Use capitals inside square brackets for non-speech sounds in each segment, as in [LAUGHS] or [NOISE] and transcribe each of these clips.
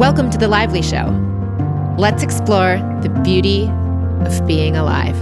Welcome to The Lively Show. Let's explore the beauty of being alive.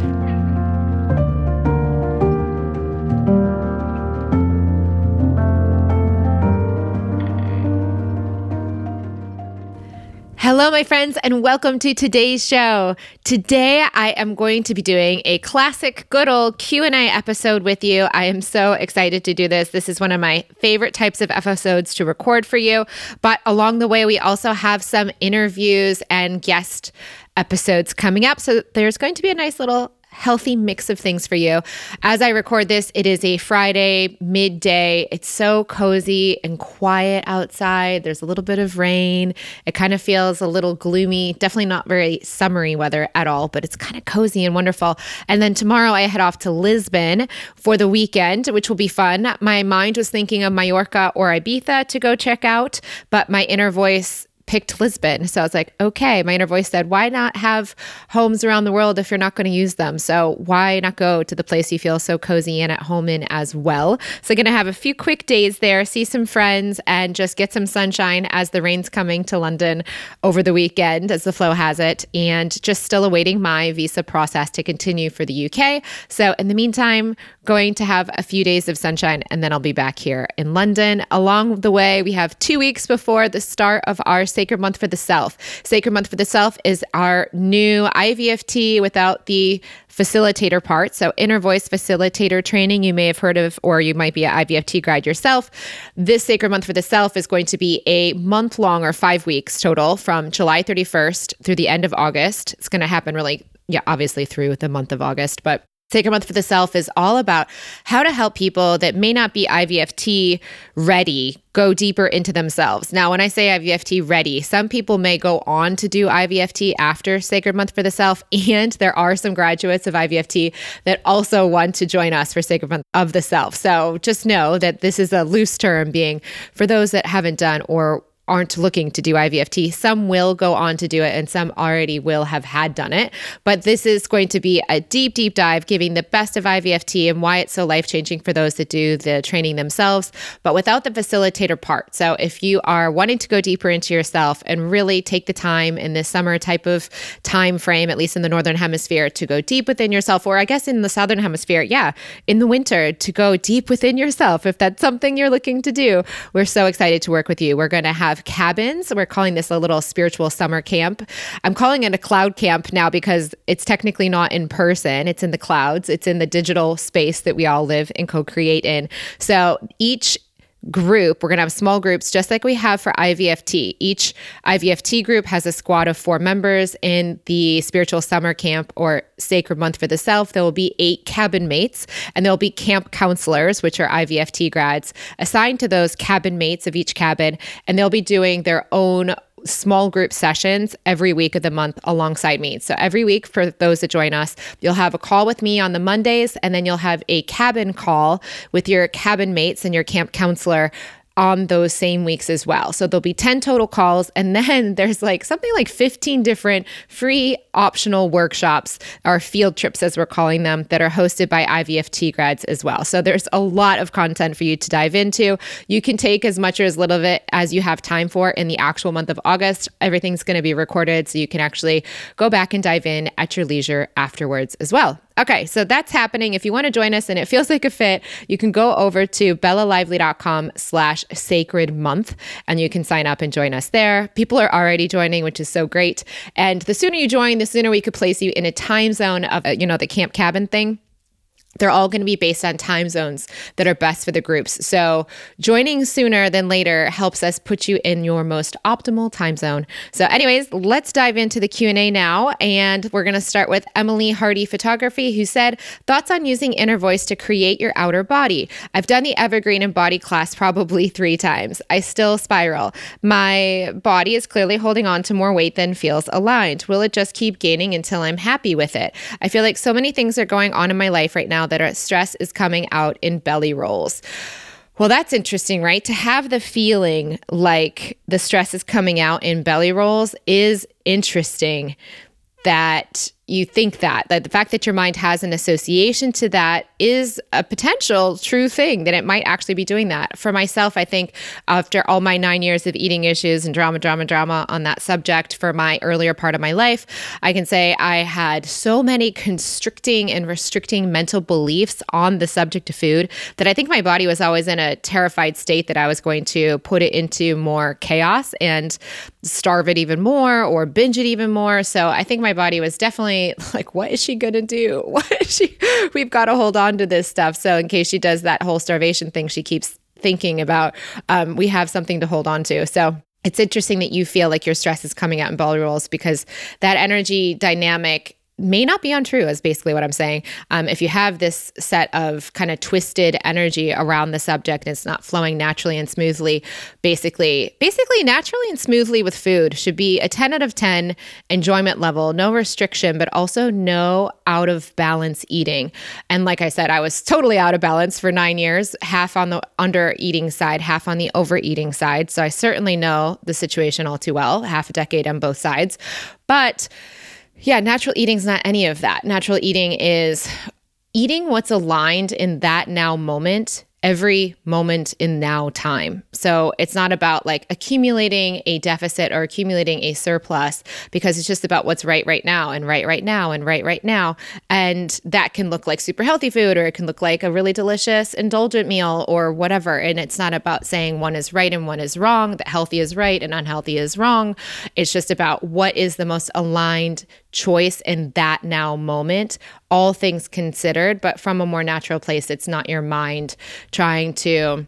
Hello, my friends, and welcome to today's show. Today, I am going to be doing a classic, good old Q and A episode with you. I am so excited to do this. This is one of my favorite types of episodes to record for you. But along the way, we also have some interviews and guest episodes coming up. So there's going to be a nice little healthy mix of things for you. As I record this, it is a Friday midday. It's so cozy and quiet outside. There's a little bit of rain. It kind of feels a little gloomy, definitely not very summery weather at all, but it's kind of cozy and wonderful. And then tomorrow I head off to Lisbon for the weekend, which will be fun. My mind was thinking of Mallorca or Ibiza to go check out, but my inner voice picked Lisbon. So I was like, okay. My inner voice said, why not have homes around the world if you're not going to use them? So why not go to the place you feel so cozy and at home in as well? So going to have a few quick days there, see some friends, and just get some sunshine as the rain's coming to London over the weekend, as the flow has it, and just still awaiting my visa process to continue for the UK. So in the meantime, going to have a few days of sunshine and then I'll be back here in London. Along the way, we have two weeks before the start of our Sacred Month for the Self. Sacred Month for the Self is our new IVFT without the facilitator part. So, inner voice facilitator training, you may have heard of, or you might be an IVFT guide yourself. This Sacred Month for the Self is going to be a month long or five weeks total from July 31st through the end of August. It's going to happen really, yeah, obviously through the month of August, but Sacred Month for the Self is all about how to help people that may not be IVFT ready go deeper into themselves. Now, when I say IVFT ready, some people may go on to do IVFT after Sacred Month for the Self, and there are some graduates of IVFT that also want to join us for Sacred Month of the Self. So just know that this is a loose term being for those that haven't done or aren't looking to do IVFT. Some will go on to do it, and some already will have had done it. But this is going to be a deep, deep dive, giving the best of IVFT and why it's so life changing for those that do the training themselves, but without the facilitator part. So if you are wanting to go deeper into yourself and really take the time in this summer type of time frame, at least in the northern hemisphere, to go deep within yourself, or I guess in the southern hemisphere, yeah, in the winter to go deep within yourself, if that's something you're looking to do, we're so excited to work with you. We're going to have have cabins. We're calling this a little spiritual summer camp. I'm calling it a cloud camp now because it's technically not in person, it's in the clouds, it's in the digital space that we all live and co create in. So each group, we're going to have small groups just like we have for IVFT. Each IVFT group has a squad of four members. In the spiritual summer camp or sacred month for the self, there will be eight cabin mates and there'll be camp counselors, which are IVFT grads, assigned to those cabin mates of each cabin. And they'll be doing their own small group sessions every week of the month alongside me. So every week for those that join us, you'll have a call with me on the Mondays and then you'll have a cabin call with your cabin mates and your camp counselor on those same weeks as well. So there'll be 10 total calls. And then [LAUGHS] there's like something like 15 different free optional workshops or field trips, as we're calling them, that are hosted by IVFT grads as well. So there's a lot of content for you to dive into. You can take as much or as little of it as you have time for in the actual month of August. Everything's going to be recorded. So you can actually go back and dive in at your leisure afterwards as well. Okay, so that's happening. If you want to join us and it feels like a fit, you can go over to bellalively.com slash sacred month and you can sign up and join us there. People are already joining, which is so great. And the sooner you join, the sooner we could place you in a time zone of, uh, you know, the camp cabin thing. They're all going to be based on time zones that are best for the groups. So, joining sooner than later helps us put you in your most optimal time zone. So, anyways, let's dive into the Q&A now, and we're going to start with Emily Hardy Photography who said, "Thoughts on using inner voice to create your outer body? I've done the evergreen and body class probably 3 times. I still spiral. My body is clearly holding on to more weight than feels aligned. Will it just keep gaining until I'm happy with it? I feel like so many things are going on in my life right now that our stress is coming out in belly rolls. Well, that's interesting, right? To have the feeling like the stress is coming out in belly rolls is interesting that you think that that the fact that your mind has an association to that is a potential true thing that it might actually be doing that. For myself i think after all my nine years of eating issues and drama drama drama on that subject for my earlier part of my life i can say i had so many constricting and restricting mental beliefs on the subject of food that i think my body was always in a terrified state that i was going to put it into more chaos. And starve it even more or binge it even more so i think my body was definitely [LAUGHS] like, what is she going to do? [LAUGHS] What is she? We've got to hold on to this stuff. So, in case she does that whole starvation thing, she keeps thinking about, um, we have something to hold on to. So, it's interesting that you feel like your stress is coming out in belly rolls because that energy dynamic may not be untrue is basically what i'm saying. Um, if you have this set of kind of twisted energy around the subject and it's not flowing naturally and smoothly basically basically naturally and smoothly with food should be a 10 out of 10 enjoyment level no restriction but also no out of balance eating. And like i said i was totally out of balance for nine years half on the under eating side half on the overeating side. So i certainly know the situation all too well half a decade on both sides. But yeah, natural eating is not any of that. Natural eating is eating what's aligned in that now moment every moment in now time. So it's not about like accumulating a deficit or accumulating a surplus because it's just about what's right right now and right right now and right right now. And that can look like super healthy food or it can look like a really delicious indulgent meal or whatever. And it's not about saying one is right and one is wrong, that healthy is right and unhealthy is wrong. It's just about what is the most aligned choice in that now moment, all things considered, but from a more natural place. It's not your mind trying to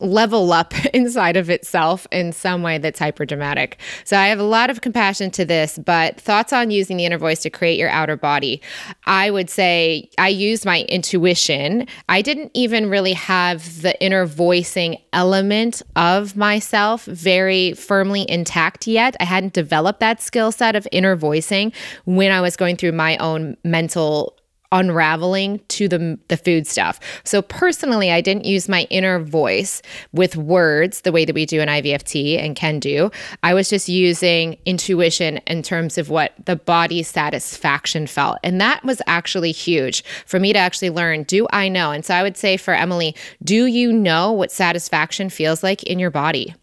level up [LAUGHS] inside of itself in some way that's hyperdramatic. So I have a lot of compassion to this, but thoughts on using the inner voice to create your outer body. I would say I used my intuition. I didn't even really have the inner voicing element of myself very firmly intact yet. I hadn't developed that skill set of inner voicing when I was going through my own mental unraveling to the the food stuff. So personally, I didn't use my inner voice with words the way that we do in IVFT and can do. I was just using intuition in terms of what the body satisfaction felt. And that was actually huge for me to actually learn, do I know? And so I would say for Emily, do you know what satisfaction feels like in your body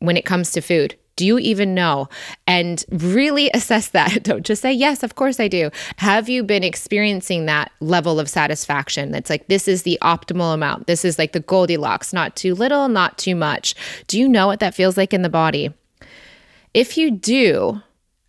when it comes to food? Do you even know? And really assess that. [LAUGHS] Don't just say, yes, of course I do. Have you been experiencing that level of satisfaction that's like, this is the optimal amount? This is like the Goldilocks, not too little, not too much. Do you know what that feels like in the body? If you do,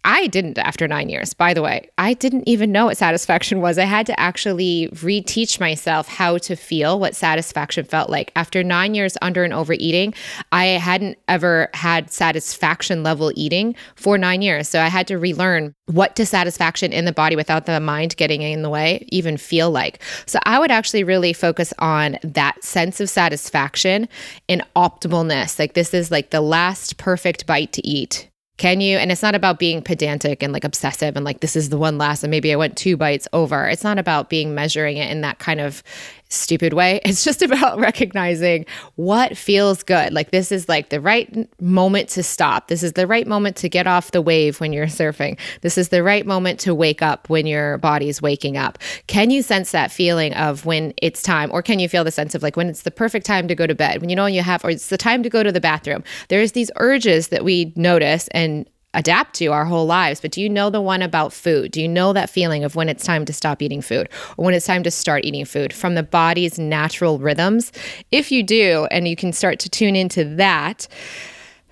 I didn't after nine years, by the way. I didn't even know what satisfaction was. I had to actually reteach myself how to feel what satisfaction felt like. After nine years under and overeating, I hadn't ever had satisfaction level eating for nine years. So I had to relearn what dissatisfaction in the body without the mind getting in the way even feel like. So I would actually really focus on that sense of satisfaction and optimalness. Like this is like the last perfect bite to eat can you? And it's not about being pedantic and like obsessive and like this is the one last and maybe I went two bites over. It's not about being measuring it in that kind of stupid way. [LAUGHS] It's just about [LAUGHS] recognizing what feels good. Like this is like the right moment to stop. This is the right moment to get off the wave when you're [LAUGHS] surfing. This is the right moment to wake up when your body's waking up. Can you sense that feeling of when it's time or can you feel the sense of like when it's the perfect time to go to bed? When you know you have or it's the time to go to the bathroom. There's these urges that we notice and adapt to our whole lives. But do you know the one about food? Do you know that feeling of when it's time to stop eating food or when it's time to start eating food from the body's natural rhythms? If you do, and you can start to tune into that,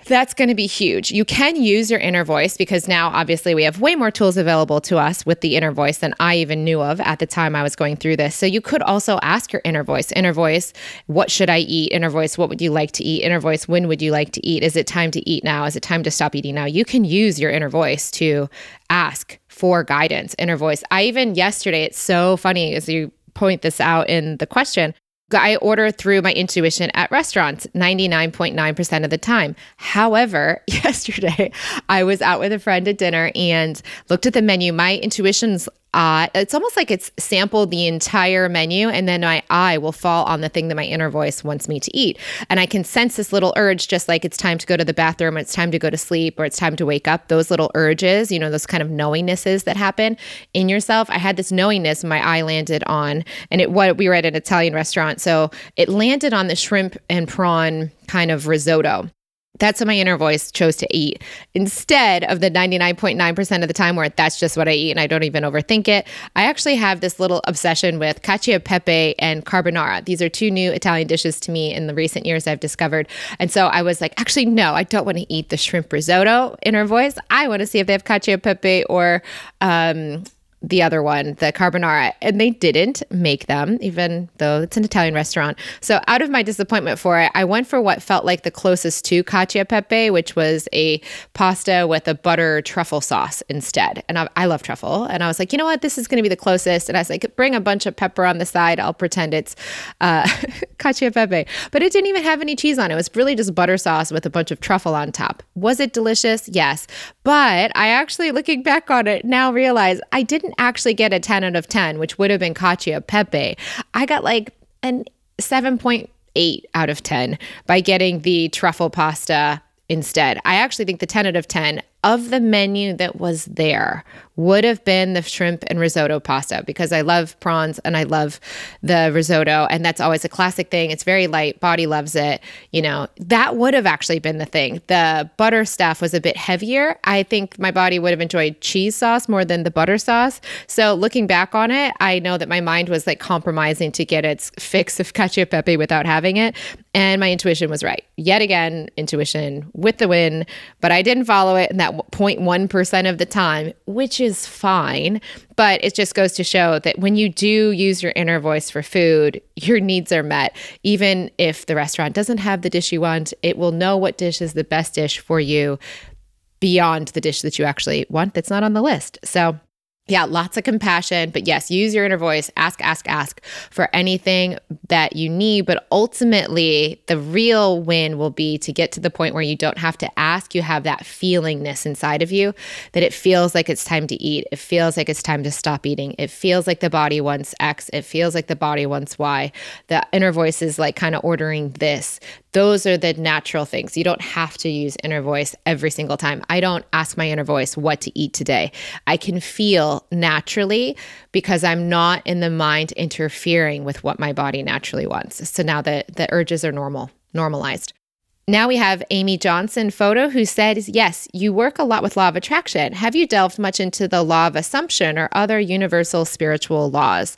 that's going to be huge. You can use your inner voice because now, obviously, we have way more tools available to us with the inner voice than I even knew of at the time I was going through this. So, you could also ask your inner voice, inner voice, what should I eat? Inner voice, what would you like to eat? Inner voice, when would you like to eat? Is it time to eat now? Is it time to stop eating now? You can use your inner voice to ask for guidance, inner voice. I even yesterday, it's so funny as you point this out in the question. I order through my intuition at restaurants 99.9% of the time. However, [LAUGHS] yesterday I was out with a friend at dinner and looked at the menu. My intuition's eye. It's almost like it's sampled the entire menu, and then my eye will fall on the thing that my inner voice wants me to eat. And I can sense this little urge, just like it's time to go to the bathroom, or it's time to go to sleep, or it's time to wake up. Those little urges, you know, those kind of knowingnesses that happen in yourself. I had this knowingness, my eye landed on, and it what we were at an Italian restaurant, so it landed on the shrimp and prawn kind of risotto. That's what my inner voice chose to eat instead of the 99.9% of the time where that's just what I eat and I don't even overthink it. I actually have this little obsession with cacio pepe and carbonara. These are two new Italian dishes to me in the recent years I've discovered. And so I was like, actually, no, I don't want to eat the shrimp risotto inner voice. I want to see if they have cacio pepe or um, the other one, the carbonara, and they didn't make them, even though it's an Italian restaurant. So, out of my disappointment for it, I went for what felt like the closest to cacio pepe, which was a pasta with a butter truffle sauce instead. And I, I love truffle, and I was like, you know what, this is going to be the closest. And I was like, bring a bunch of pepper on the side. I'll pretend it's uh, [LAUGHS] cacio pepe, but it didn't even have any cheese on it. It was really just butter sauce with a bunch of truffle on top. Was it delicious? Yes, but I actually, looking back on it now, realize I didn't actually get a 10 out of 10, which would have been cacio pepe. I got like an 7.8 out of 10 by getting the truffle pasta instead. I actually think the 10 out of 10 of the menu that was there would have been the shrimp and risotto pasta because I love prawns and I love the risotto. And that's always a classic thing. It's very light, body loves it. You know, that would have actually been the thing. The butter stuff was a bit heavier. I think my body would have enjoyed cheese sauce more than the butter sauce. So looking back on it, I know that my mind was like compromising to get its fix of cacio pepe without having it. And my intuition was right. Yet again, intuition with the win, but I didn't follow it in that 0.1% of the time, which is fine. But it just goes to show that when you do use your inner voice for food, your needs are met. Even if the restaurant doesn't have the dish you want, it will know what dish is the best dish for you beyond the dish that you actually want that's not on the list. So yeah, lots of compassion. But yes, use your inner voice. Ask, ask, ask for anything that you need. But ultimately, the real win will be to get to the point where you don't have to ask. You have that feelingness inside of you that it feels like it's time to eat. It feels like it's time to stop eating. It feels like the body wants X. It feels like the body wants Y. The inner voice is like kind of ordering this. Those are the natural things. You don't have to use inner voice every single time. I don't ask my inner voice what to eat today. I can feel naturally because I'm not in the mind interfering with what my body naturally wants. So now the, the urges are normal, normalized. Now we have Amy Johnson photo who says, Yes, you work a lot with law of attraction. Have you delved much into the law of assumption or other universal spiritual laws?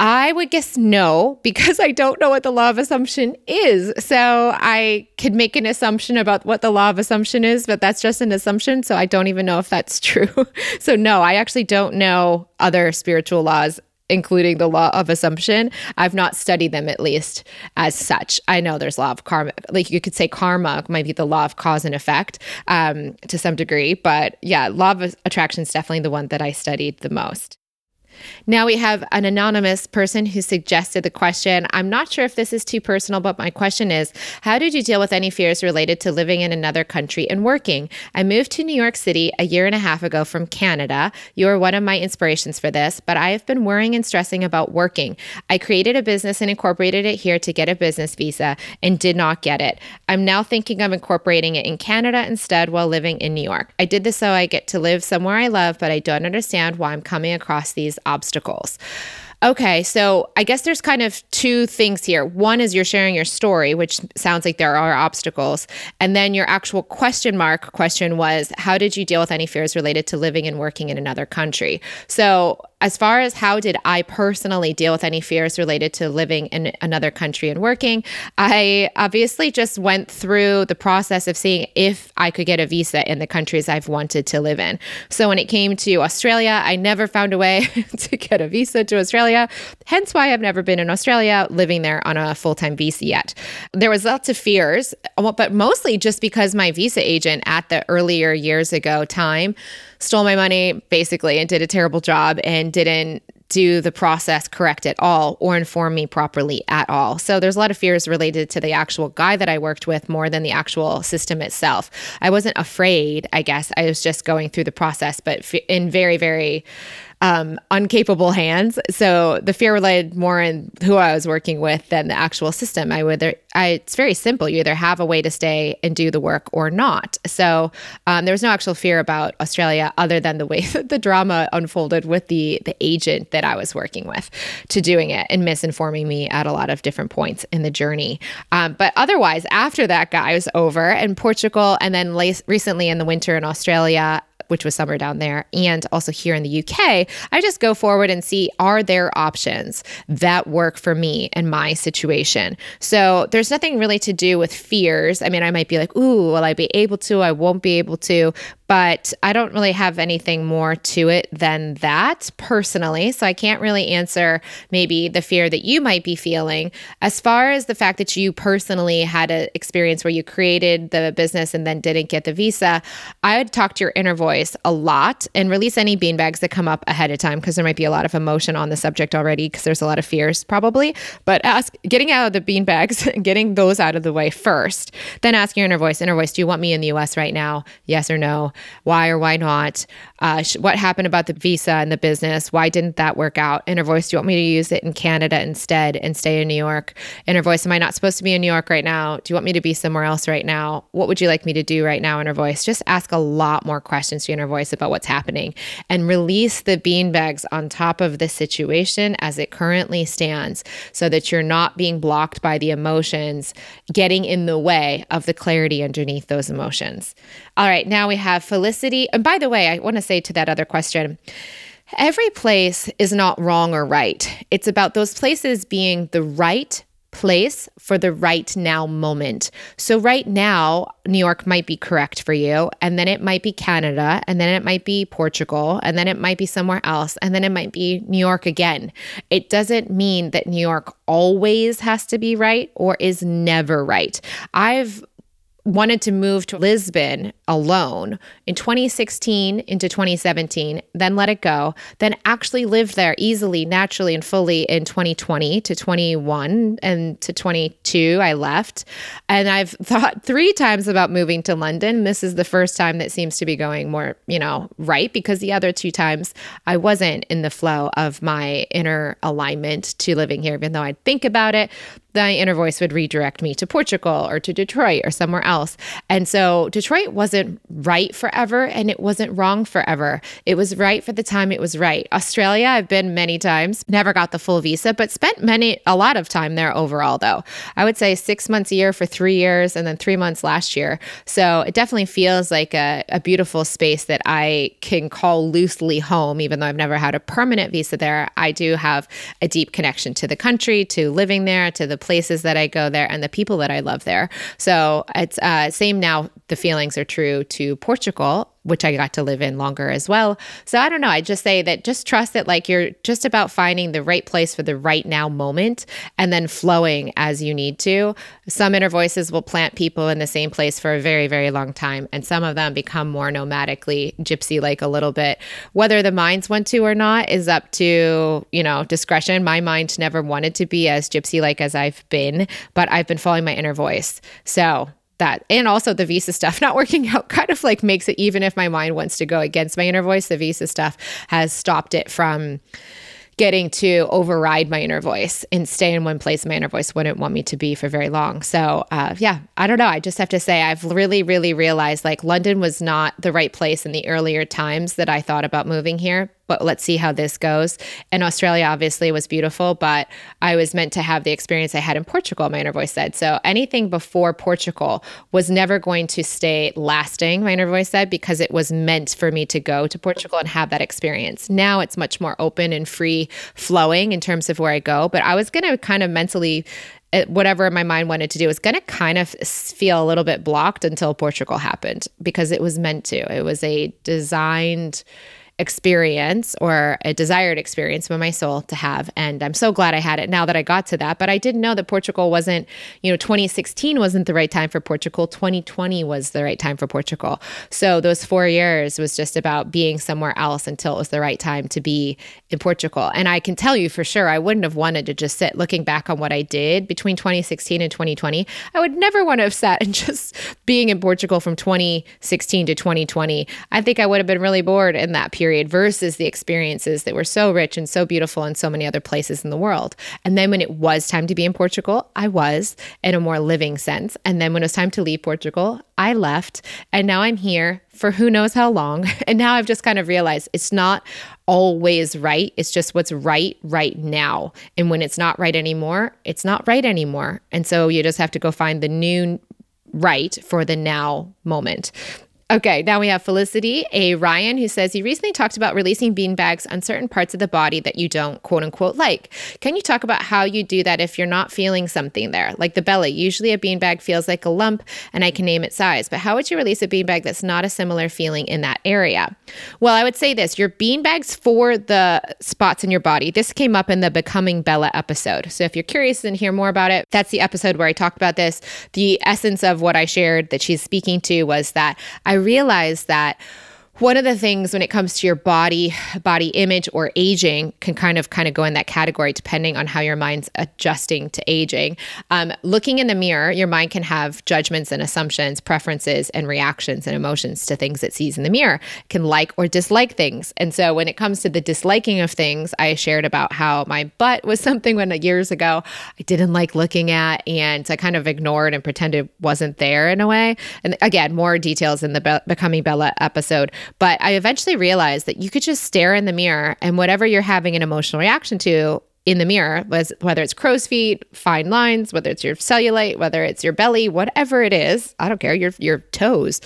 I would guess no, because I don't know what the law of assumption is. So I could make an assumption about what the law of assumption is, but that's just an assumption. So I don't even know if that's [LAUGHS] true. so, no, I actually don't know other spiritual laws including the law of assumption. I've not studied them at least as such. I know there's law of karma, like you could say karma might be the law of cause and effect um, to some degree, but yeah, law of attraction is definitely the one that I studied the most. Now we have an anonymous person who suggested the question. I'm not sure if this is too personal, but my question is How did you deal with any fears related to living in another country and working? I moved to New York City a year and a half ago from Canada. You are one of my inspirations for this, but I have been worrying and stressing about working. I created a business and incorporated it here to get a business visa and did not get it. I'm now thinking of incorporating it in Canada instead while living in New York. I did this so I get to live somewhere I love, but I don't understand why I'm coming across these obstacles. Okay, so I guess there's kind of two things here. One is you're sharing your story, which sounds like there are obstacles. And then your actual question mark question was How did you deal with any fears related to living and working in another country? So as far as how did I personally deal with any fears related to living in another country and working, I obviously just went through the process of seeing if I could get a visa in the countries I've wanted to live in. So when it came to Australia, I never found a way [LAUGHS] to get a visa to Australia, hence why I've never been in Australia living there on a full-time visa yet. There was lots of fears, but mostly just because my visa agent at the earlier years ago time stole my money basically and did a terrible job and didn't do the process correct at all or inform me properly at all. So there's a lot of fears related to the actual guy that I worked with more than the actual system itself. I wasn't afraid, I guess. I was just going through the process, but in very, very um, uncapable hands. So the fear relied more in who I was working with than the actual system. I would, I, it's very simple. You either have a way to stay and do the work or not. So um, there was no actual fear about Australia other than the way [LAUGHS] that the drama unfolded with the the agent that I was working with to doing it and misinforming me at a lot of different points in the journey. Um, but otherwise, after that guy was over in Portugal, and then recently in the winter in Australia, which was summer down there, and also here in the UK, I just go forward and see are there options that work for me and my situation. So there's nothing really to do with fears. I mean, I might be like, ooh, will I be able to? I won't be able to but I don't really have anything more to it than that personally. So I can't really answer maybe the fear that you might be feeling. As far as the fact that you personally had an experience where you created the business and then didn't get the visa, I would talk to your inner voice a lot and release any beanbags that come up ahead of time because there might be a lot of emotion on the subject already because there's a lot of fears probably. But ask getting out of the beanbags, [LAUGHS] getting those out of the way first, then ask your inner voice, inner voice, do you want me in the US right now? Yes or no? Why or why not, uh, sh- what happened about the visa and the business, why didn't that work out? Inner voice, do you want me to use it in Canada instead and stay in New York? Inner voice, am I not supposed to be in New York right now? Do you want me to be somewhere else right now? What would you like me to do right now, inner voice? Just ask a lot more questions to inner voice about what's happening and release the beanbags on top of the situation as it currently stands so that you're not being blocked by the emotions getting in the way of the clarity underneath those emotions. All right, now we have Felicity. And by the way, I want to say to that other question every place is not wrong or right. It's about those places being the right place for the right now moment. So, right now, New York might be correct for you, and then it might be Canada, and then it might be Portugal, and then it might be somewhere else, and then it might be New York again. It doesn't mean that New York always has to be right or is never right. I've wanted to move to Lisbon alone in 2016 into 2017, then let it go, then actually lived there easily, naturally, and fully in 2020 to 21 and to 22. I left. And I've [LAUGHS] thought three times about moving to London. This is the first time that seems to be going more, you know, right because the other two times I wasn't in the flow of my inner alignment to living here, even though I'd think about it the inner voice would redirect me to Portugal or to Detroit or somewhere else. And so Detroit wasn't right forever and it wasn't wrong forever. It was right for the time it was right. Australia, I've been many times, never got the full visa, but spent many, a lot of time there overall, though. I would say six months a year for three years and then three months last year. So it definitely feels like a, a beautiful space that I can call loosely home, even though I've never had a permanent visa there. I do have a deep connection to the country, to living there, to the places that I go there and the people that I love there. So it's uh, same now. The feelings are true to Portugal which I got to live in longer as well. So I don't know. I just say that just trust that like you're just about finding the right place for the right now moment and then flowing as you need to. Some inner voices will plant people in the same place for a very, very long time. And some of them become more nomadically gypsy like a little bit. Whether the minds want to or not is up to, you know, discretion. My mind never wanted to be as gypsy like as I've been, but I've been following my inner voice. So that and also the visa stuff not working out [LAUGHS] kind of like makes it even if my mind wants to go against my inner voice the visa stuff has stopped it from getting to override my inner voice and stay in one place my inner voice wouldn't want me to be for very long. So, uh, yeah, I don't know. I just have to say, I've really, really realized like London was not the right place in the earlier times that I thought about moving here but let's see how this goes. And Australia obviously was beautiful, but I was meant to have the experience I had in Portugal, my inner voice said. So anything before Portugal was never going to stay lasting, my inner voice said, because it was meant for me to go to Portugal and have that experience. Now it's much more open and free flowing in terms of where I go. But I was going to kind of mentally uh, whatever my mind wanted to do was going to kind of feel a little bit blocked until Portugal happened because it was meant to. It was a designed experience or a desired experience for my soul to have. And I'm so glad I had it now that I got to that. But I didn't know that Portugal wasn't, you know, 2016 wasn't the right time for Portugal. 2020 was the right time for Portugal. So those four years was just about being somewhere else until it was the right time to be in Portugal. And I can tell you for sure, I wouldn't have wanted to just sit looking back on what I did between 2016 and 2020. I would never want to have sat and [LAUGHS] just being in Portugal from 2016 to 2020. I think I would have been really bored in that period period versus the experiences that were so rich and so beautiful in so many other places in the world. And then when it was time to be in Portugal, I was in a more living sense. And then when it was time to leave Portugal, I left. And now I'm here for who knows how long. [LAUGHS] And now I've just kind of realized it's not always right. It's just what's right right now. And when it's not right anymore, it's not right anymore. And so you just have to go find the new right for the now moment. Okay, now we have Felicity A. Ryan who says you recently talked about releasing bean bags on certain parts of the body that you don't quote unquote like. Can you talk about how you do that if you're not feeling something there, like the belly? Usually a bean bag feels like a lump and I can name its size, but how would you release a bean bag that's not a similar feeling in that area? Well, I would say this your bean bags for the spots in your body. This came up in the Becoming Bella episode. So if you're curious and hear more about it, that's the episode where I talked about this. The essence of what I shared that she's speaking to was that I realized that one of the things when it comes to your body body image or aging can kind of kind of go in that category depending on how your mind's adjusting to aging. Um, looking in the mirror your mind can have judgments and assumptions preferences and reactions and emotions to things it sees in the mirror. Can like or dislike things. And so when it comes to the disliking of things i shared about how my butt was [LAUGHS] something when years ago i didn't like looking at and i kind of ignored and pretended wasn't there in a way. And again more details in the Be- becoming bella episode but I eventually realized that you could just stare in the mirror and whatever you're having an emotional reaction to in the mirror, was whether it's crow's feet, fine lines, whether it's your cellulite, whether it's your belly, whatever it is, I don't care, your your toes,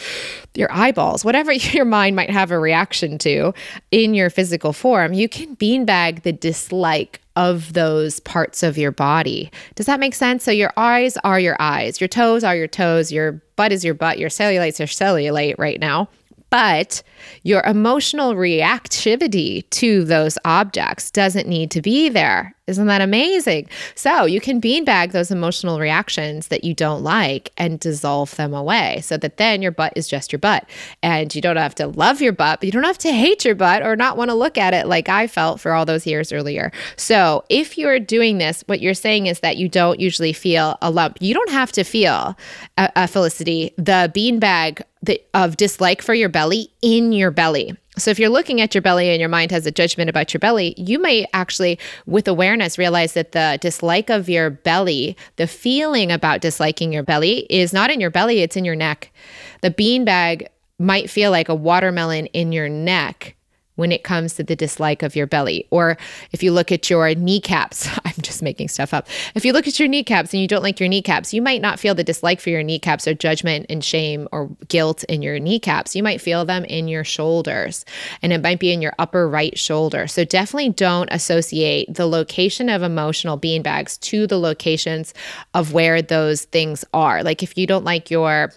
your eyeballs, whatever [LAUGHS] your mind might have a reaction to in your physical form, you can beanbag the dislike of those parts of your body. Does that make sense? So your eyes are your eyes, your toes are your toes, your butt is your butt, your cellulite's your cellulite right now but your emotional reactivity to those objects doesn't need to be there. Isn't that amazing? So you can beanbag those emotional reactions that you don't like and dissolve them away so that then your butt is just your butt. And you don't have to love your butt, but you don't have to hate your butt or not want to look at it like I felt for all those years earlier. So if you're doing this, what you're saying is that you don't usually feel a lump. You don't have to feel a, a felicity. The beanbag the, of dislike for your belly in your belly. So if you're looking at your belly and your mind has a judgment about your belly, you may actually, with awareness, realize that the dislike of your belly, the feeling about disliking your belly is not in your belly, it's in your neck. The beanbag might feel like a watermelon in your neck when it comes to the dislike of your belly. Or if you look at your kneecaps, [LAUGHS] I'm just making stuff up. If you look at your kneecaps and you don't like your kneecaps, you might not feel the dislike for your kneecaps or judgment and shame or guilt in your kneecaps. You might feel them in your shoulders and it might be in your upper right shoulder. So definitely don't associate the location of emotional beanbags to the locations of where those things are. Like if you don't like your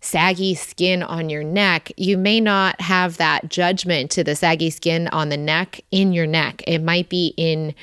saggy skin on your neck, you may not have that judgment to the saggy skin on the neck in your neck. It might be in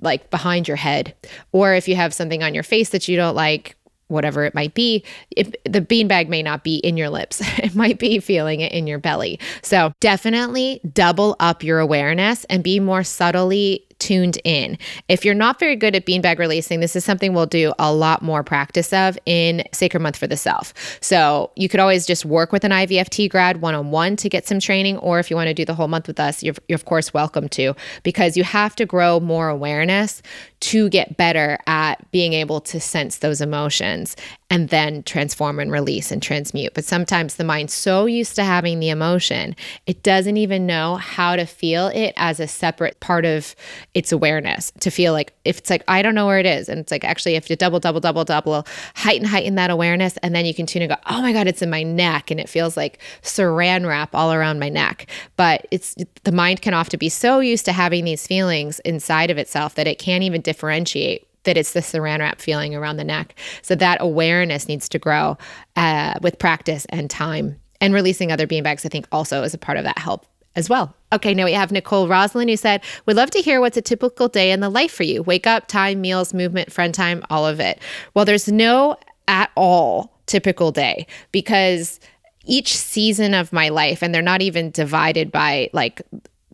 like behind your head. Or if you have something on your face that you don't like, whatever it might be, if the beanbag may not be in your lips. [LAUGHS] It might be feeling it in your belly. So definitely double up your awareness and be more subtly tuned in. If you're not very good at beanbag releasing, this is something we'll do a lot more practice of in Sacred Month for the Self. So you could always just work with an IVFT grad one on one to get some training, or if you want to do the whole month with us, you're, you're of course welcome to, because you have to grow more awareness to get better at being able to sense those emotions and then transform and release and transmute. But sometimes the mind's so used to having the emotion, it doesn't even know how to feel it as a separate part of its awareness. To feel like if it's like, I don't know where it is. And it's like, actually, if you double, double, double, double, heighten, heighten that awareness. And then you can tune and go, oh my God, it's in my neck. And it feels like saran wrap all around my neck. But it's the mind can often be so used to having these feelings inside of itself that it can't even differentiate that it's the saran wrap feeling around the neck. So that awareness needs to grow uh, with practice and time. And releasing other beanbags, I think, also is a part of that help as well. Okay, now we have Nicole Roslin who said, "We'd love to hear what's a typical day in the life for you. Wake up, time, meals, movement, friend time, all of it. Well, there's no at all typical day because each season of my life, and they're not even divided by like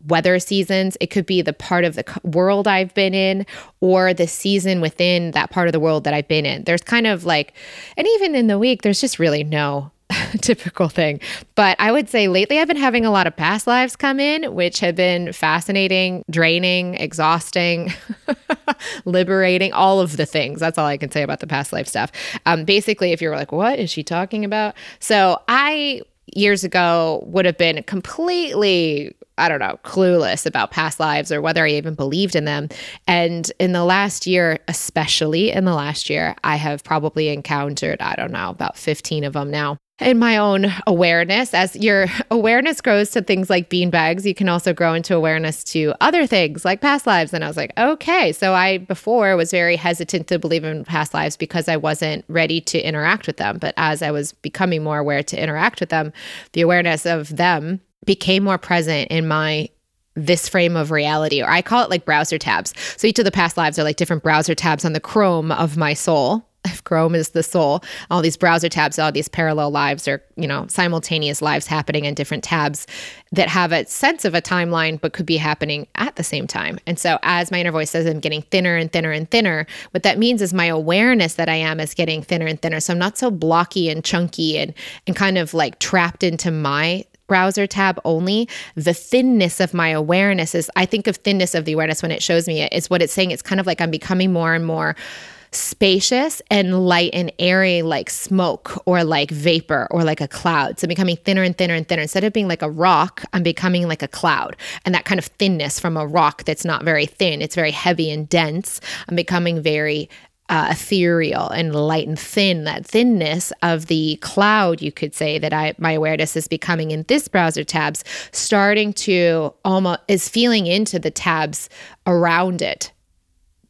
weather seasons. It could be the part of the world I've been in or the season within that part of the world that I've been in. There's kind of like, and even in the week, there's just really no [LAUGHS] typical thing. But I would say lately I've been having a lot of past lives come in, which have been fascinating, draining, exhausting, [LAUGHS] liberating, all of the things. That's all I can say about the past life stuff. Um, basically, if you're like, what is she talking about? So I years ago would have been completely I don't know, clueless about past lives or whether I even believed in them. And in the last year, especially in the last year, I have probably encountered, I don't know, about 15 of them now. In my own awareness, as your awareness grows to things like beanbags, you can also grow into awareness to other things like past lives. And I was like, okay. So I before was very hesitant to believe in past lives because I wasn't ready to interact with them. But as I was becoming more aware to interact with them, the awareness of them became more present in my this frame of reality, or I call it like browser tabs. So each of the past lives are like different browser tabs on the Chrome of my soul. [LAUGHS] If Chrome is the soul, all these browser tabs, all these parallel lives or, you know, simultaneous lives happening in different tabs that have a sense of a timeline, but could be happening at the same time. And so as my inner voice says, I'm getting thinner and thinner and thinner, what that means is my awareness that I am is getting thinner and thinner. So I'm not so blocky and chunky and, and kind of like trapped into my browser tab only, the thinness of my awareness is, I think of thinness of the awareness when it shows me it, is what it's saying. It's kind of like I'm becoming more and more spacious and light and airy like smoke or like vapor or like a cloud. So becoming thinner and thinner and thinner. Instead of being like a rock, I'm becoming like a cloud. And that kind of thinness from a rock that's not very thin, it's very heavy and dense. I'm becoming very uh, ethereal and light and thin, that thinness of the cloud, you could say that I my awareness is becoming in this browser tabs, starting to almost is feeling into the tabs around it.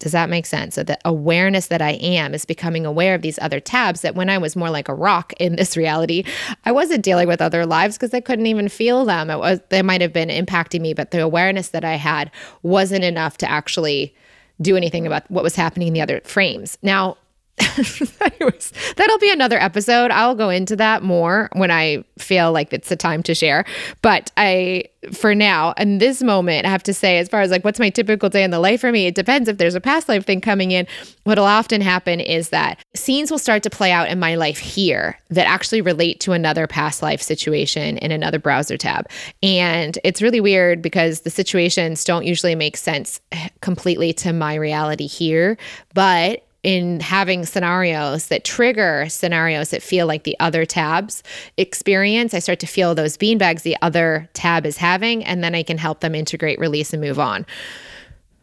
Does that make sense? So the awareness that I am is becoming aware of these other tabs that when I was more like a rock in this [LAUGHS] reality, I wasn't dealing with other lives because I couldn't even feel them. It was they might have been impacting me, but the awareness that I had wasn't enough to actually do anything about what was happening in the other frames. Now, [LAUGHS] anyways, that'll be another episode. I'll go into that more when I feel like it's the time to share. But I, for now, in this moment, I have to say, as far as like what's my typical day in the life for me, it depends if there's a past life thing coming in. What'll often happen is that scenes will start to play out in my life here that actually relate to another past life situation in another browser tab. And it's really weird because the situations don't usually make sense eh, completely to my reality here. But in having scenarios that trigger scenarios that feel like the other tabs experience. I start to feel those beanbags the other tab is having, and then I can help them integrate, release, and move on.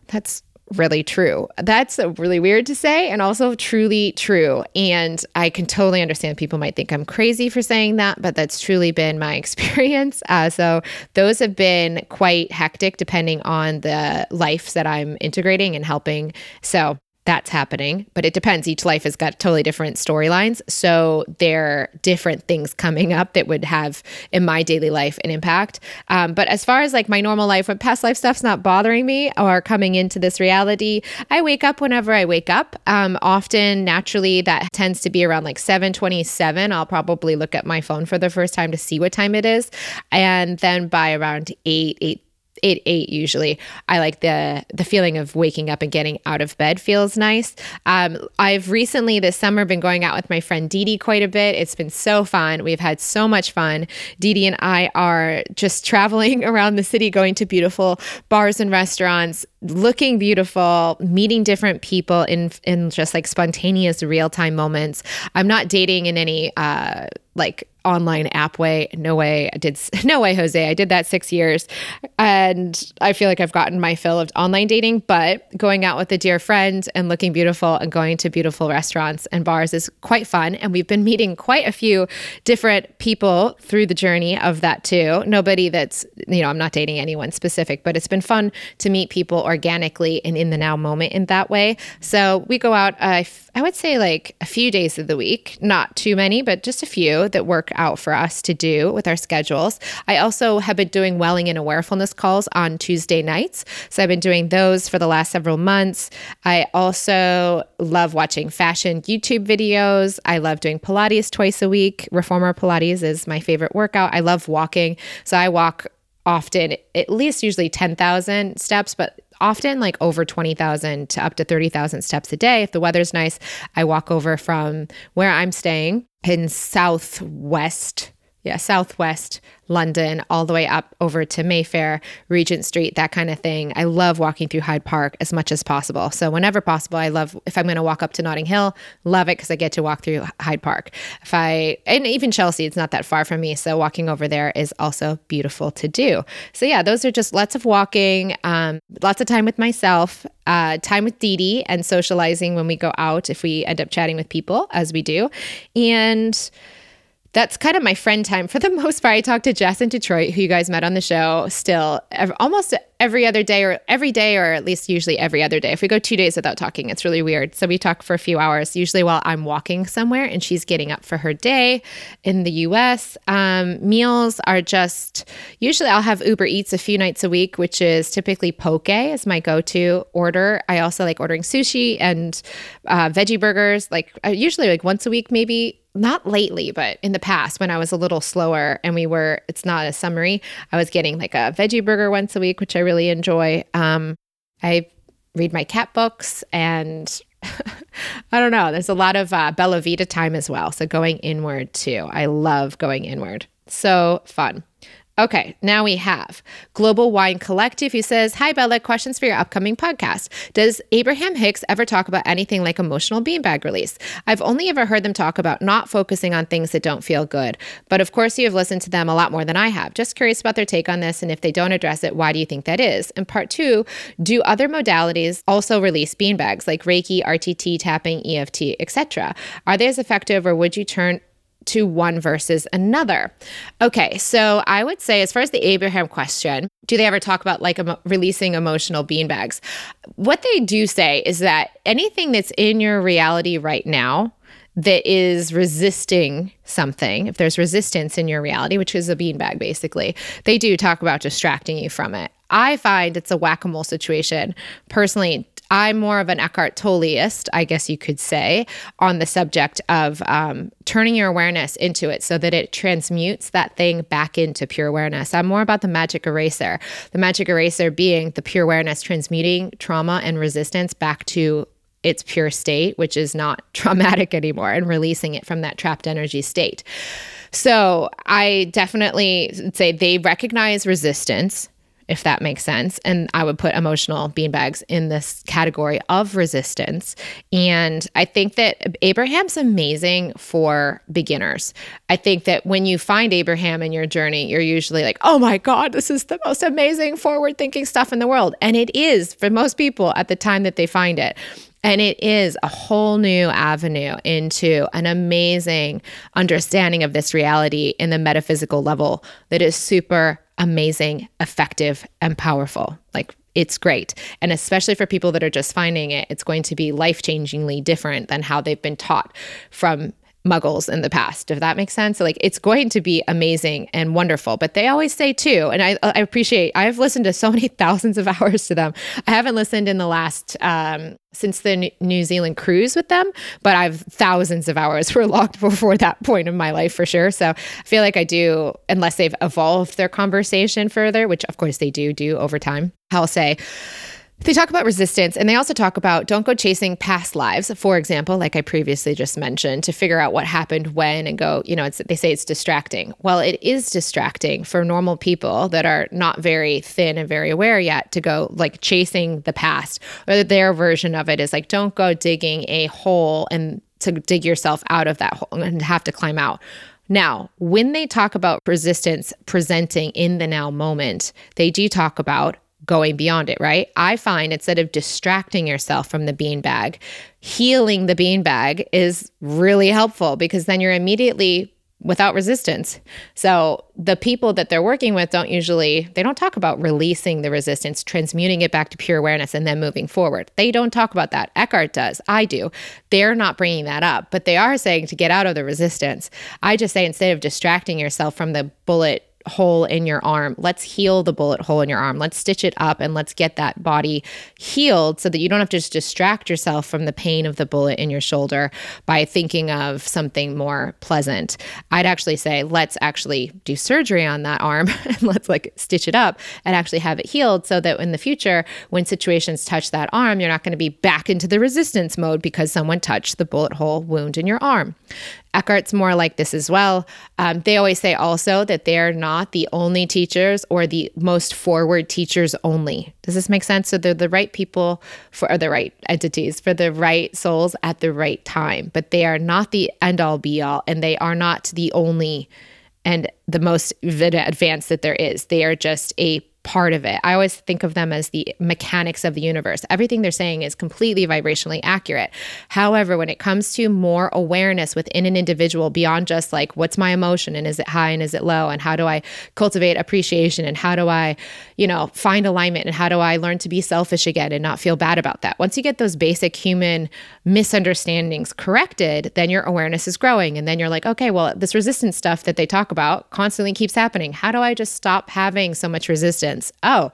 That's really true. That's really weird to say and also truly true. And I can totally understand people might think I'm crazy for saying that, but that's truly been my [LAUGHS] experience. Uh, so those have been quite hectic depending on the life that I'm integrating and helping. So that's happening, but it depends. Each life has got totally different storylines. So there are different things coming up that would have in my daily life an impact. Um, but as far as like my normal life, when past life stuff's not bothering me or coming into this reality, I wake up whenever I wake up. Um, often, naturally, that tends to be around like 727. I'll probably look at my phone for the first time to see what time it is. And then by around 8, 8 eight eight usually. I like the the feeling of waking up and getting out of bed feels nice. Um, I've recently this summer been going out with my friend Dee Dee quite a bit. It's been so fun. We've had so much fun. Dee Dee and I are just traveling [LAUGHS] around the city, going to beautiful bars and restaurants, looking beautiful, meeting different people in in just like spontaneous real time moments. I'm not dating in any uh, like online app way. No way. I did [LAUGHS] no way, Jose. I did that six years, and I feel like I've gotten my fill of online dating. But going out with a dear friend and looking beautiful and going to beautiful restaurants and bars is quite fun. And we've been meeting quite a few different people through the journey of that too. Nobody that's you know I'm not dating anyone specific, but it's been fun to meet people organically and in the now moment in that way. So we go out. Uh, I would say like a few days of the week, not too many, but just a few that work out for us to do with our schedules. I also have been doing welling and awarefulness calls on Tuesday nights. So I've been doing those for the last several months. I also love watching fashion YouTube videos. I love doing Pilates twice a week. Reformer Pilates is my favorite workout. I love walking. So I walk often, at least usually 10,000 steps, but often like over 20,000 to up to 30,000 steps a day. If the weather's nice, I walk over from where I'm staying in southwest yeah, Southwest London, all the way up over to Mayfair, Regent Street, that kind of thing. I love walking through Hyde Park as much as possible. So, whenever possible, I love if I'm going to walk up to Notting Hill, love it because I get to walk through Hyde Park. If I, and even Chelsea, it's not that far from me. So, walking over there is also beautiful to do. So, yeah, those are just lots of walking, um, lots of time with myself, uh, time with Dee Dee, and socializing when we go out if we end up chatting with people, as we do. And, that's kind of my friend time for the [LAUGHS] most part. I talk to Jess in Detroit, who you guys met on the show, still almost every other day, or every day, or at least usually every other day. If we go two days without talking, it's really weird. So we talk for a few hours, usually while I'm walking somewhere and she's getting up for her day in the US. Um, meals are just usually I'll have Uber Eats a few nights a week, which is typically poke as my go to order. I also like ordering sushi and uh, veggie burgers, like uh, usually like once a week, maybe not lately, but in the past when I was a little slower and we were, it's not a summary, I was getting like a veggie burger once a week, which I really enjoy. Um, I read my cat books and [LAUGHS] I don't know, there's a lot of uh, Bella Vita time as well. So going inward too. I love going inward. So fun. Okay, now we have Global Wine Collective who says, Hi Bella, questions for your upcoming podcast. Does Abraham Hicks ever talk about anything like emotional beanbag release? I've only ever heard them talk about not focusing on things that don't feel good. But of course, you have listened to them a lot more than I have. Just curious about their take on this. And if they don't address it, why do you think that is? And part two, do other modalities also release beanbags like Reiki, RTT, tapping, EFT, etc.? Are they as effective or would you turn to one versus another. Okay, so I would say, as far as the Abraham question, do they ever talk about like emo- releasing emotional beanbags? What they do say is that anything that's in your reality right now that is resisting something, if there's resistance in your reality, which is a beanbag basically, they do talk about distracting you from it. I find it's a whack a mole situation. Personally, I'm more of an Eckhart Tolleist, I guess you could say, on the subject of um, turning your awareness into it so that it transmutes that thing back into pure awareness. I'm more about the magic eraser. The magic eraser being the pure awareness transmuting trauma and resistance back to its pure state, which is not [LAUGHS] traumatic anymore, and releasing it from that trapped energy state. So I definitely say they recognize resistance if that makes sense. And I would put emotional beanbags in this category of resistance. And I think that Abraham's amazing for beginners. I think that when you find Abraham in your journey, you're usually like, oh my God, this is the most amazing forward thinking stuff in the world. And it is for most people at the time that they find it. And it is a whole new avenue into an amazing understanding of this reality in the metaphysical level that is super amazing, effective, and powerful. Like it's great. And especially for people that are just finding it, it's going to be life changingly different than how they've been taught from muggles in the past if that makes sense. So like it's going to be amazing and wonderful. But they always say too and i, I appreciate i've listened to so [LAUGHS] many thousands of hours to them. I haven't listened in the last um, since the new zealand cruise with them but i've thousands of hours [LAUGHS] were logged before that point in my life for sure. So i feel like i do unless they've evolved their conversation further which of course they do do over time i'll say they talk about resistance and they also talk about don't go chasing past lives, for example, like I previously just mentioned, to figure out what happened when and go, you know, they say it's distracting. Well, it is distracting for normal people that are not very thin and very aware yet to go like chasing the past. Or their version of it is like, don't go digging a hole and to dig yourself out of that hole and have to climb out. Now, when they talk about resistance presenting in the now moment, they do talk about going beyond it, right? I find instead of distracting yourself from the beanbag, healing the beanbag is really helpful because then you're immediately without resistance. So the people that they're working with don't usually they don't talk about releasing the resistance, transmuting it back to pure awareness and then moving forward. They don't talk about that. Eckhart does. I do. They're not bringing that up, but they are saying to get out of the resistance. I just say instead of distracting yourself from the bullet hole in your arm. Let's heal the bullet hole in your arm. Let's stitch it up and let's get that body healed so that you don't have to just distract yourself from the pain of the bullet in your shoulder by thinking of something more pleasant. I'd actually say, let's actually do surgery on that arm [LAUGHS] and let's like stitch it up and actually have it healed so that in the future, when situations touch that arm, you're not going to be back into the resistance mode because someone touched the bullet hole wound in your arm. Eckhart's more like this as well. Um, they always say also that they're not the only teachers or the most forward teachers only. Does this make sense? So they're the right people for the right entities, for the right souls at the right time, but they are not the end all be all, and they are not the only and the most advanced that there is. They are just a part of it. I always think of them as the mechanics of the universe. Everything they're saying is completely vibrationally accurate. However, when it comes to more awareness within an individual beyond just like what's my emotion and is it high and is it low and how do I cultivate appreciation and how do I, you know, find alignment and how do I learn to be selfish again and not feel bad about that. Once you get those basic human misunderstandings corrected, then your awareness is growing and then you're like, okay, well, this resistance stuff that they talk about constantly keeps happening. How do I just stop having so much resistance? Oh,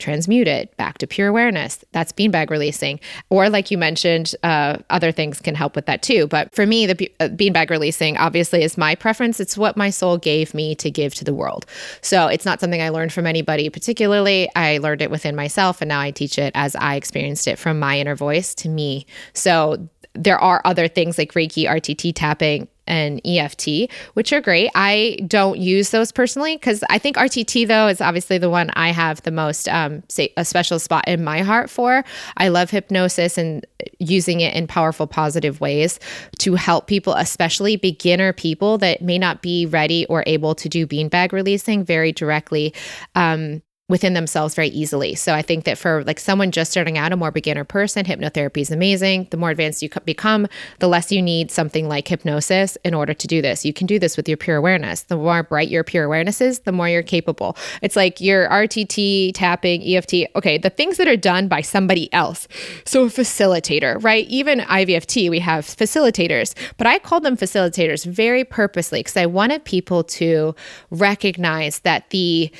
transmute it back to pure awareness. That's beanbag releasing. Or, like you mentioned, uh, other things can help with that too. But for me, the be- uh, beanbag releasing obviously is my preference. It's what my soul gave me to give to the world. So it's not something I learned from anybody particularly. I learned it within myself, and now I teach it as I experienced it from my inner voice to me. So there are other things like Reiki, RTT tapping, and EFT, which are great. I don't use those personally because I think RTT, though, is obviously the one I have the most, um, say, a special spot in my heart for. I love hypnosis and using it in powerful, positive ways to help people, especially beginner people that may not be ready or able to do beanbag releasing very directly. Um, within themselves very easily. So I think that for like someone just starting out, a more beginner person, hypnotherapy is amazing. The more advanced you become, the less you need something like hypnosis in order to do this. You can do this with your pure awareness. The more bright your pure awareness is, the more you're capable. It's like your RTT, tapping, EFT. Okay, the things that are done by somebody else. So a facilitator, right? Even IVFT, we have facilitators, but I call them facilitators very purposely because I wanted people to recognize that the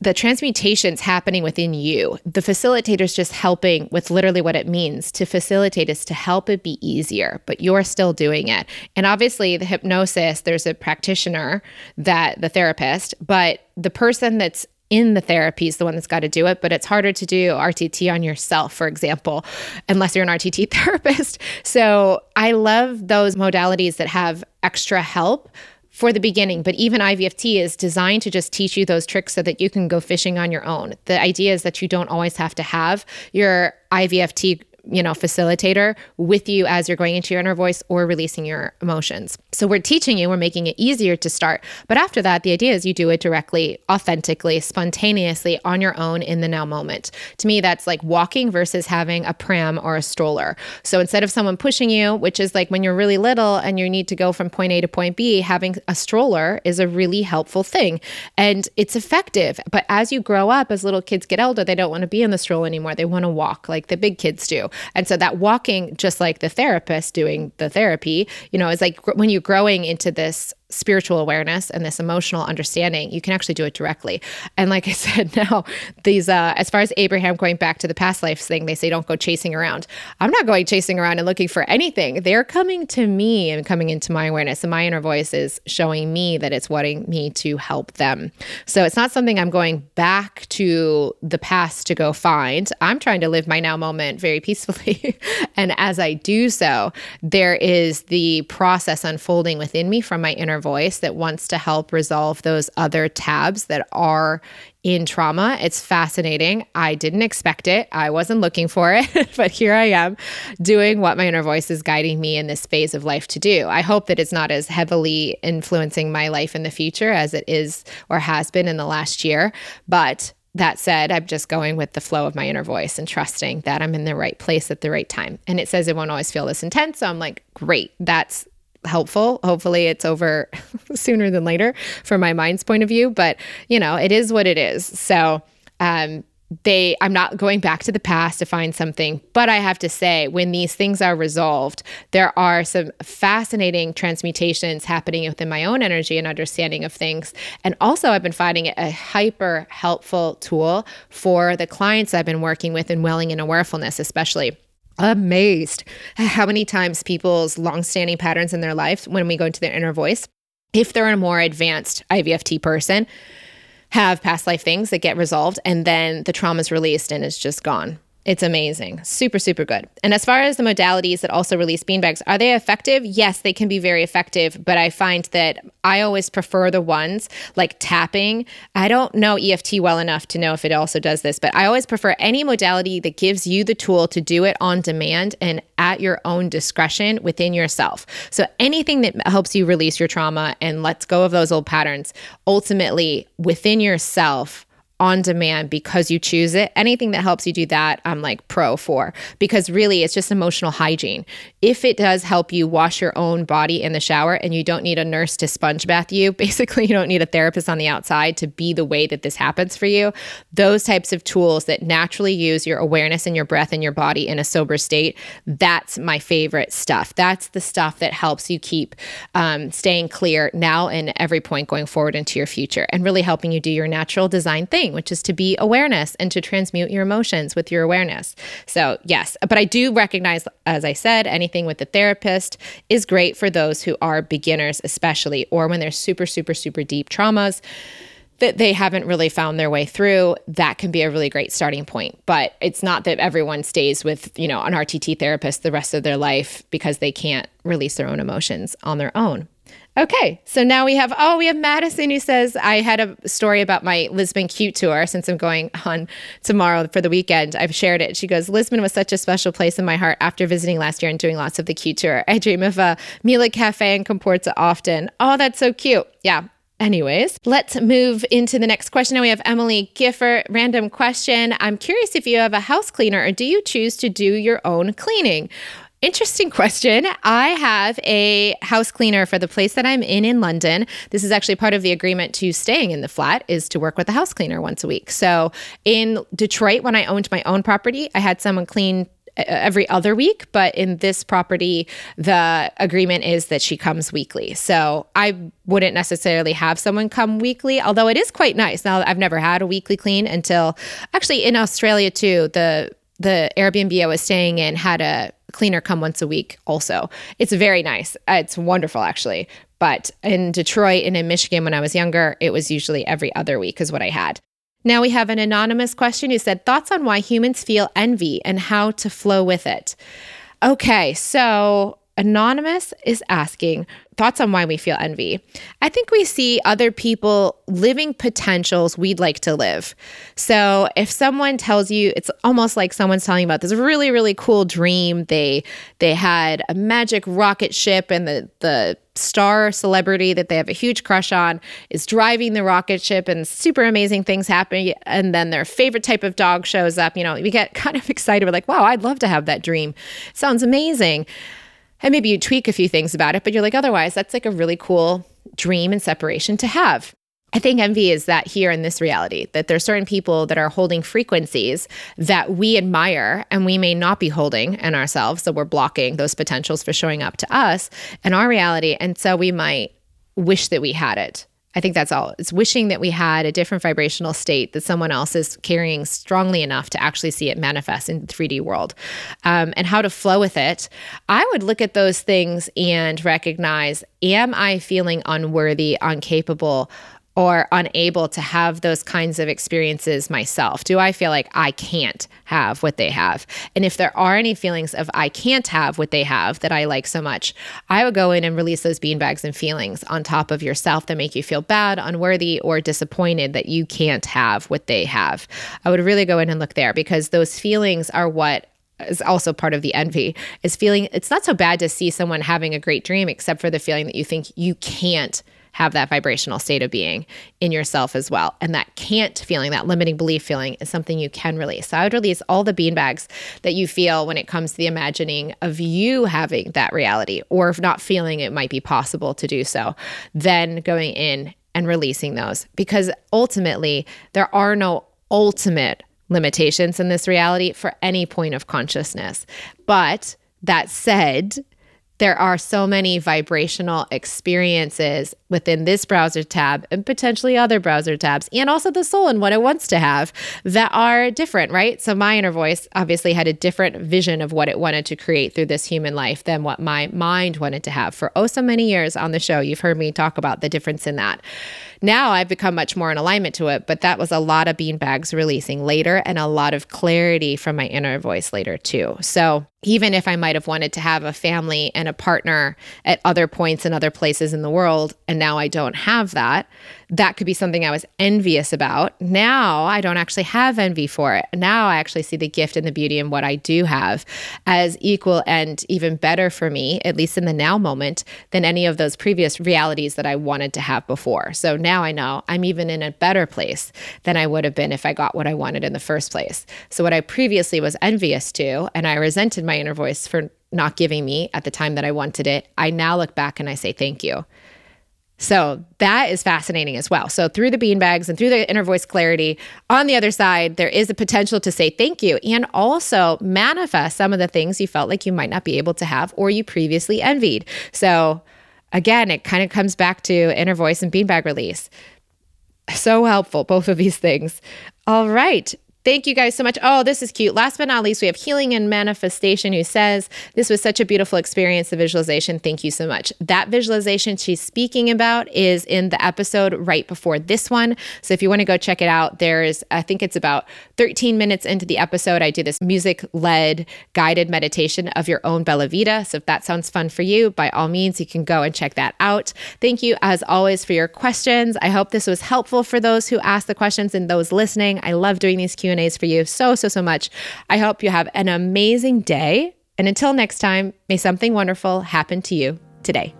the transmutations happening within you. The facilitator is just helping with literally what it means to facilitate is to help it be easier, but you're still doing it. And obviously, the hypnosis, there's a practitioner that the therapist, but the person that's in the therapy is the one that's got to do it, but it's harder to do RTT on yourself, for example, unless you're an RTT [LAUGHS] therapist. So I love those modalities that have extra help for the beginning, but even IVFT is designed to just teach you those tricks so that you can go fishing on your own. The idea is that you don't always have to have your IVFT you know, facilitator with you as you're going into your inner voice or releasing your emotions. So we're teaching you, we're making it easier to start. But after that, the idea is you do it directly, authentically, spontaneously on your own in the now moment. To me, that's like walking versus having a pram or a stroller. So instead of someone pushing you, which is like when you're really little and you need to go from point A to point B, having a stroller is a really helpful thing and it's effective. But as you grow up, as little kids get older, they don't want to be in the stroller anymore. They want to walk like the big kids do. And so that walking, just like the therapist doing the therapy, you know, is like when you're growing into this spiritual awareness and this emotional understanding, you can actually do it directly. And like [LAUGHS] I said, now these, uh, as far as Abraham going back to the past lives thing, they say don't go chasing around. I'm not going chasing around and looking for anything. They're coming to me and coming into my awareness, and my inner voice is showing me that it's wanting me to help them. So it's not something I'm going back to the past to go find. I'm trying to live my now moment very [LAUGHS] peacefully. and as I do so, there is the process unfolding within me from my inner voice that wants to help resolve those other tabs that are in trauma. It's fascinating. I didn't expect it. I wasn't looking for it, [LAUGHS] but here I am doing what my inner voice is guiding me in this phase of life to do. I hope that it's not as heavily influencing my life in the future as it is or has been in the last year, but that said, I'm just going with the flow of my inner voice and trusting that I'm in the right place at the right time. And it says it won't always feel this intense. So I'm like, great. That's helpful. Hopefully, it's over [LAUGHS] sooner than later from my mind's point of view, but you know, it is what it is. So, um, they i'm not going back to the past to find something but i have to say when these things are resolved there are some fascinating transmutations happening within my own energy and understanding of things and also i've been finding it a hyper helpful tool for the clients i've been working with in welling and awarefulness especially amazed how many times people's long-standing patterns in their life when we go into their inner voice if they're a more advanced ivft person have past life things that get resolved and then the trauma is released and it's just gone It's amazing. Super, super good. And as far as the modalities that also release beanbags, are they effective? Yes, they can be very effective, but I find that I always prefer the ones like tapping. I don't know EFT well enough to know if it also does this, but I always prefer any modality that gives you the tool to do it on demand and at your own discretion within yourself. So anything that helps you release your trauma and lets go of those old patterns, ultimately within yourself on demand because you choose it. Anything that helps you do that, I'm like pro for because really it's just emotional hygiene. If it does help you wash your own body in the shower and you don't need a nurse to sponge bath you, [LAUGHS] basically, you don't need a therapist on the outside to be the way that this happens for you. Those types of tools that naturally use your awareness and your breath and your body in a sober state, that's my favorite stuff. That's the stuff that helps you keep um, staying clear now and every point going forward into your future and really helping you do your natural design thing thing, which is to be awareness and to transmute your emotions with your awareness. So, yes, but I do recognize, as I said, anything with the therapist is great for those who are beginners, especially, or when there's super, super, super deep traumas that they haven't really found their way through, that can be a really great starting point. But it's not that everyone stays with, you know, an RTT therapist the rest of their life because they can't release their own emotions on their own. Okay, so now we have oh we have Madison who says I had a story about my Lisbon cute tour since I'm going on tomorrow for the weekend. I've shared it. She goes Lisbon was such a special place in my heart after visiting last year and doing lots of the cute tour. I dream of a Mila Cafe in Comporta often. Oh, that's so cute. Yeah, Anyways, let's move into the next question. Now we have Emily Gifford. Random question. I'm curious if you have a house cleaner or do you choose to do your own cleaning? Interesting [LAUGHS] question. I have a house cleaner for the place that I'm in in London. This is actually part of the agreement to staying in the flat is to work with a house cleaner once a week. So in Detroit, when I owned my own property, I had someone clean every other week, but in this property, the agreement is that she comes weekly. So I wouldn't necessarily have someone come weekly, although it is quite nice. Now, I've never had a weekly clean until actually in Australia too. The the Airbnb I was staying in had a cleaner come once a week also. It's very nice. Uh, it's wonderful actually. But in Detroit and in Michigan when I was younger, it was usually every other week is what I had. Now we have an anonymous question who said thoughts on why humans feel envy and how to flow with it. Okay, so Anonymous is asking thoughts on why we feel envy. I think we see other people living potentials we'd like to live. So if someone tells you it's almost like someone's telling you about this really really cool dream they they had a magic rocket ship and the the star celebrity that they have a huge crush on is driving the rocket ship and super amazing things happen and then their favorite type of dog shows up, you know, we get [LAUGHS] kind of excited we're like, "Wow, I'd love to have that dream." sounds amazing and maybe you tweak a few things about it, but you're like, otherwise, that's like a really cool dream and separation to have. I think envy is that here in this reality, that there's certain people that are holding frequencies that we admire and we may not be holding in ourselves. So we're blocking those potentials for showing up to us in our reality. And so we might wish that we had it. I think that's all. It's wishing that we had a different vibrational state that someone else is carrying strongly enough to actually see it manifest in the 3D world um, and how to flow with it. I would look at those things and recognize am I feeling unworthy, incapable? Or unable to have those kinds of experiences myself? Do I feel like I can't have what they have? And if there are any feelings of I can't have what they have that I like so much, I would go in and release those beanbags and feelings on top of yourself that make you feel bad, unworthy, or disappointed that you can't have what they have. I would really go in and look there because those feelings are what is also part of the envy is feeling it's not so bad to see someone having a great dream except for the feeling that you think you can't have that vibrational state of being in yourself as well. And that can't feeling, that limiting belief feeling, is something you can release. So I would release all the beanbags that you feel when it comes to the imagining of you having that reality or if not feeling it might be possible to do so. Then going in and releasing those because ultimately there are no ultimate limitations in this reality for any point of consciousness. But that said, there are so many vibrational experiences within this browser tab and potentially other browser tabs, and also the soul and what it wants to have that are different, right? So, my inner voice obviously had a different vision of what it wanted to create through this human life than what my mind wanted to have. For oh, so many years on the show, you've heard me talk about the difference in that. Now I've become much more in alignment to it, but that was a lot of beanbags releasing later and a lot of clarity from my inner voice later, too. So, even if I might have wanted to have a family and a partner at other points and other places in the world, and now I don't have that, that could be something I was envious about. Now I don't actually have envy for it. Now I actually see the gift and the beauty in what I do have as equal and even better for me, at least in the now moment, than any of those previous realities that I wanted to have before. So now I know I'm even in a better place than I would have been if I got what I wanted in the first place. So what I previously was envious to, and I resented my inner voice for not giving me at the time that I wanted it, I now look back and I say thank you. So that is fascinating as well. So through the beanbags and through the inner voice clarity, on the other side, there is a potential to say thank you and also manifest some of the things you felt like you might not be able to have or you previously envied. So again, it kind of comes back to inner voice and beanbag release. So helpful, both of these things. All right. Thank you guys so much. Oh, this is cute. Last but not least, we have Healing and Manifestation who says, This was such a beautiful experience, the visualization. Thank you so much. That visualization she's speaking about is in the episode right before this one. So if you want to go check it out, there's, I think it's about 13 minutes into the episode. I do this music led guided meditation of your own Bella Vita. So if that sounds fun for you, by all means, you can go and check that out. Thank you, as always, for your questions. I hope this was helpful for those who asked the questions and those listening. I love doing these Q Q&As for you so, so, so much. I hope you have an amazing day. And until next time, may something wonderful happen to you today.